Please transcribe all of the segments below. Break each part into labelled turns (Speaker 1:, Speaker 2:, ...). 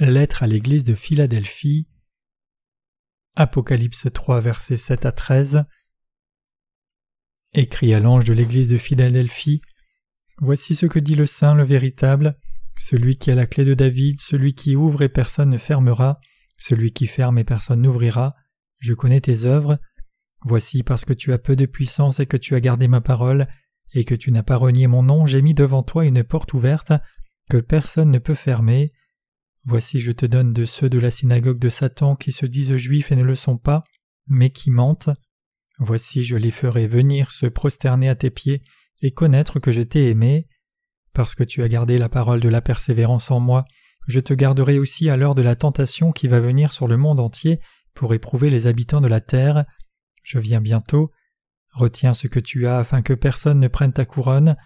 Speaker 1: Lettre à l'église de Philadelphie. Apocalypse 3, versets 7 à 13. Écrit à l'ange de l'église de Philadelphie. Voici ce que dit le Saint, le véritable, celui qui a la clé de David, celui qui ouvre et personne ne fermera, celui qui ferme et personne n'ouvrira. Je connais tes œuvres. Voici parce que tu as peu de puissance et que tu as gardé ma parole, et que tu n'as pas renié mon nom, j'ai mis devant toi une porte ouverte que personne ne peut fermer. Voici je te donne de ceux de la synagogue de Satan qui se disent juifs et ne le sont pas, mais qui mentent. Voici je les ferai venir se prosterner à tes pieds et connaître que je t'ai aimé. Parce que tu as gardé la parole de la persévérance en moi, je te garderai aussi à l'heure de la tentation qui va venir sur le monde entier pour éprouver les habitants de la terre. Je viens bientôt. Retiens ce que tu as afin que personne ne prenne ta couronne.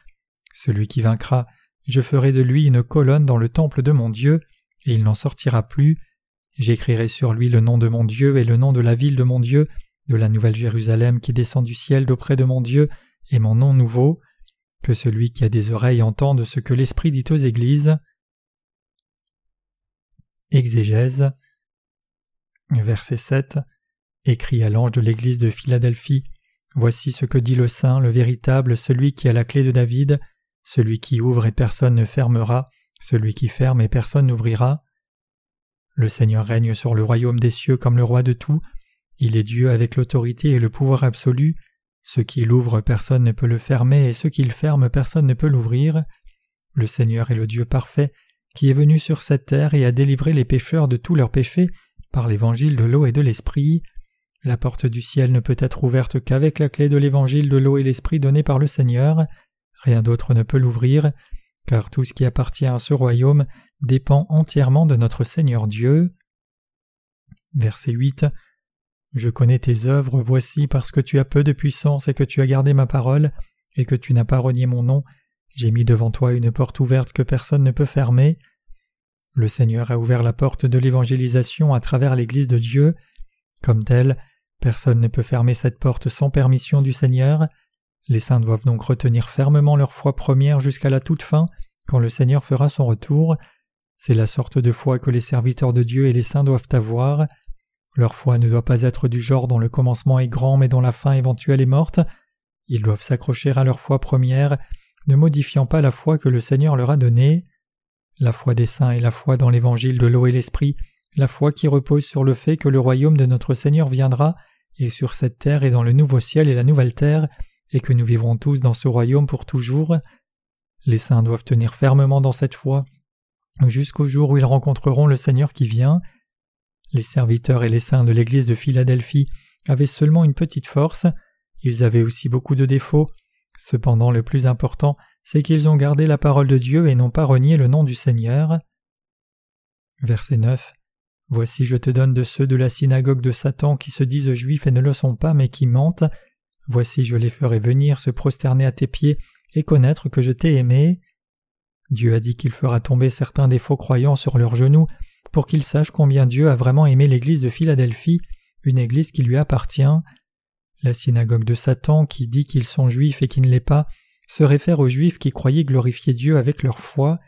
Speaker 1: Celui qui vaincra, je ferai de lui une colonne dans le temple de mon Dieu, et il n'en sortira plus. J'écrirai sur lui le nom de mon Dieu et le nom de la ville de mon Dieu, de la nouvelle Jérusalem qui descend du ciel d'auprès de mon Dieu, et mon nom nouveau. Que celui qui a des oreilles entende ce que l'Esprit dit aux Églises. Exégèse. Verset 7. Écrit à l'ange de l'Église de Philadelphie. Voici ce que dit le Saint, le véritable, celui qui a la clé de David, celui qui ouvre et personne ne fermera, celui qui ferme et personne n'ouvrira. Le Seigneur règne sur le royaume des cieux comme le roi de tout. Il est Dieu avec l'autorité et le pouvoir absolu. Ce qu'il ouvre, personne ne peut le fermer, et ce qu'il ferme, personne ne peut l'ouvrir. Le Seigneur est le Dieu parfait, qui est venu sur cette terre et a délivré les pécheurs de tous leurs péchés par l'évangile de l'eau et de l'esprit. La porte du ciel ne peut être ouverte qu'avec la clé de l'évangile de l'eau et l'esprit donné par le Seigneur. Rien d'autre ne peut l'ouvrir car tout ce qui appartient à ce royaume dépend entièrement de notre Seigneur Dieu. Verset 8 Je connais tes œuvres, voici parce que tu as peu de puissance et que tu as gardé ma parole, et que tu n'as pas renié mon nom, j'ai mis devant toi une porte ouverte que personne ne peut fermer. Le Seigneur a ouvert la porte de l'évangélisation à travers l'Église de Dieu. Comme telle, personne ne peut fermer cette porte sans permission du Seigneur. Les saints doivent donc retenir fermement leur foi première jusqu'à la toute fin, quand le Seigneur fera son retour. C'est la sorte de foi que les serviteurs de Dieu et les saints doivent avoir. Leur foi ne doit pas être du genre dont le commencement est grand mais dont la fin éventuelle est morte. Ils doivent s'accrocher à leur foi première, ne modifiant pas la foi que le Seigneur leur a donnée. La foi des saints est la foi dans l'évangile de l'eau et l'esprit, la foi qui repose sur le fait que le royaume de notre Seigneur viendra, et sur cette terre et dans le nouveau ciel et la nouvelle terre, et que nous vivrons tous dans ce royaume pour toujours. Les saints doivent tenir fermement dans cette foi jusqu'au jour où ils rencontreront le Seigneur qui vient. Les serviteurs et les saints de l'Église de Philadelphie avaient seulement une petite force, ils avaient aussi beaucoup de défauts. Cependant le plus important, c'est qu'ils ont gardé la parole de Dieu et n'ont pas renié le nom du Seigneur. Verset 9. Voici je te donne de ceux de la synagogue de Satan qui se disent juifs et ne le sont pas mais qui mentent, Voici je les ferai venir se prosterner à tes pieds et connaître que je t'ai aimé. Dieu a dit qu'il fera tomber certains des faux croyants sur leurs genoux pour qu'ils sachent combien Dieu a vraiment aimé l'église de Philadelphie, une église qui lui appartient. La synagogue de Satan, qui dit qu'ils sont juifs et qui ne l'est pas, se réfère aux juifs qui croyaient glorifier Dieu avec leur foi,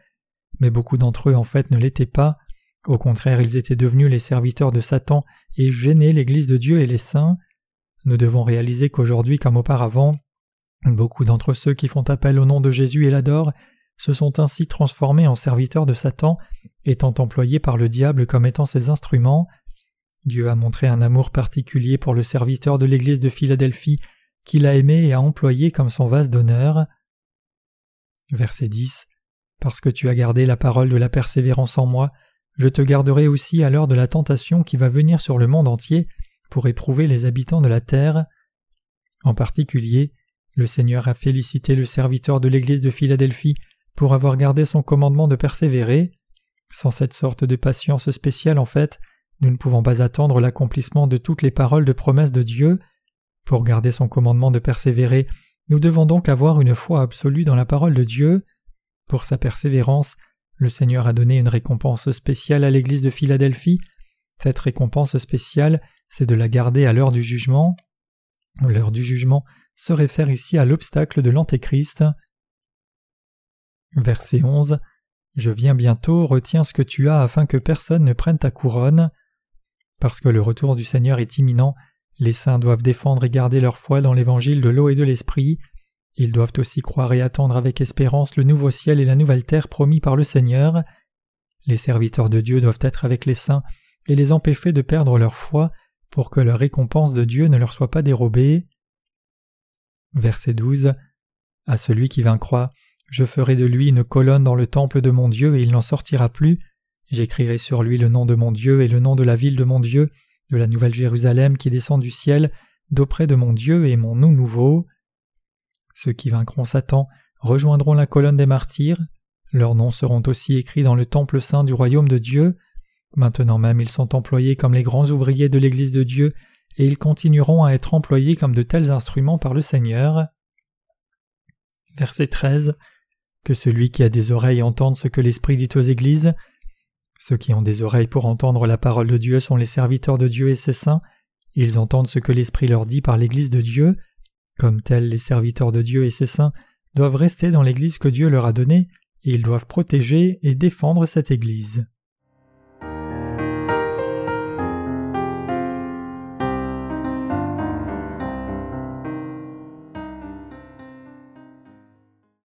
Speaker 1: mais beaucoup d'entre eux en fait ne l'étaient pas. Au contraire, ils étaient devenus les serviteurs de Satan et gênaient l'église de Dieu et les saints. Nous devons réaliser qu'aujourd'hui comme auparavant, beaucoup d'entre ceux qui font appel au nom de Jésus et l'adorent se sont ainsi transformés en serviteurs de Satan, étant employés par le diable comme étant ses instruments. Dieu a montré un amour particulier pour le serviteur de l'Église de Philadelphie, qu'il a aimé et a employé comme son vase d'honneur. Verset 10 Parce que tu as gardé la parole de la persévérance en moi, je te garderai aussi à l'heure de la tentation qui va venir sur le monde entier, pour éprouver les habitants de la terre. En particulier, le Seigneur a félicité le serviteur de l'Église de Philadelphie pour avoir gardé son commandement de persévérer. Sans cette sorte de patience spéciale, en fait, nous ne pouvons pas attendre l'accomplissement de toutes les paroles de promesse de Dieu. Pour garder son commandement de persévérer, nous devons donc avoir une foi absolue dans la parole de Dieu. Pour sa persévérance, le Seigneur a donné une récompense spéciale à l'Église de Philadelphie. Cette récompense spéciale c'est de la garder à l'heure du jugement. L'heure du jugement se réfère ici à l'obstacle de l'Antéchrist. Verset 11 Je viens bientôt, retiens ce que tu as afin que personne ne prenne ta couronne. Parce que le retour du Seigneur est imminent, les saints doivent défendre et garder leur foi dans l'évangile de l'eau et de l'esprit. Ils doivent aussi croire et attendre avec espérance le nouveau ciel et la nouvelle terre promis par le Seigneur. Les serviteurs de Dieu doivent être avec les saints et les empêcher de perdre leur foi pour que leur récompense de Dieu ne leur soit pas dérobée. Verset 12 À celui qui vaincra, je ferai de lui une colonne dans le temple de mon Dieu et il n'en sortira plus. J'écrirai sur lui le nom de mon Dieu et le nom de la ville de mon Dieu, de la nouvelle Jérusalem qui descend du ciel, d'auprès de mon Dieu et mon nom nouveau. Ceux qui vaincront Satan rejoindront la colonne des martyrs. Leurs noms seront aussi écrits dans le temple saint du royaume de Dieu. Maintenant même ils sont employés comme les grands ouvriers de l'Église de Dieu, et ils continueront à être employés comme de tels instruments par le Seigneur. Verset 13. Que celui qui a des oreilles entende ce que l'Esprit dit aux Églises. Ceux qui ont des oreilles pour entendre la parole de Dieu sont les serviteurs de Dieu et ses saints. Ils entendent ce que l'Esprit leur dit par l'Église de Dieu. Comme tels, les serviteurs de Dieu et ses saints doivent rester dans l'Église que Dieu leur a donnée, et ils doivent protéger et défendre cette Église.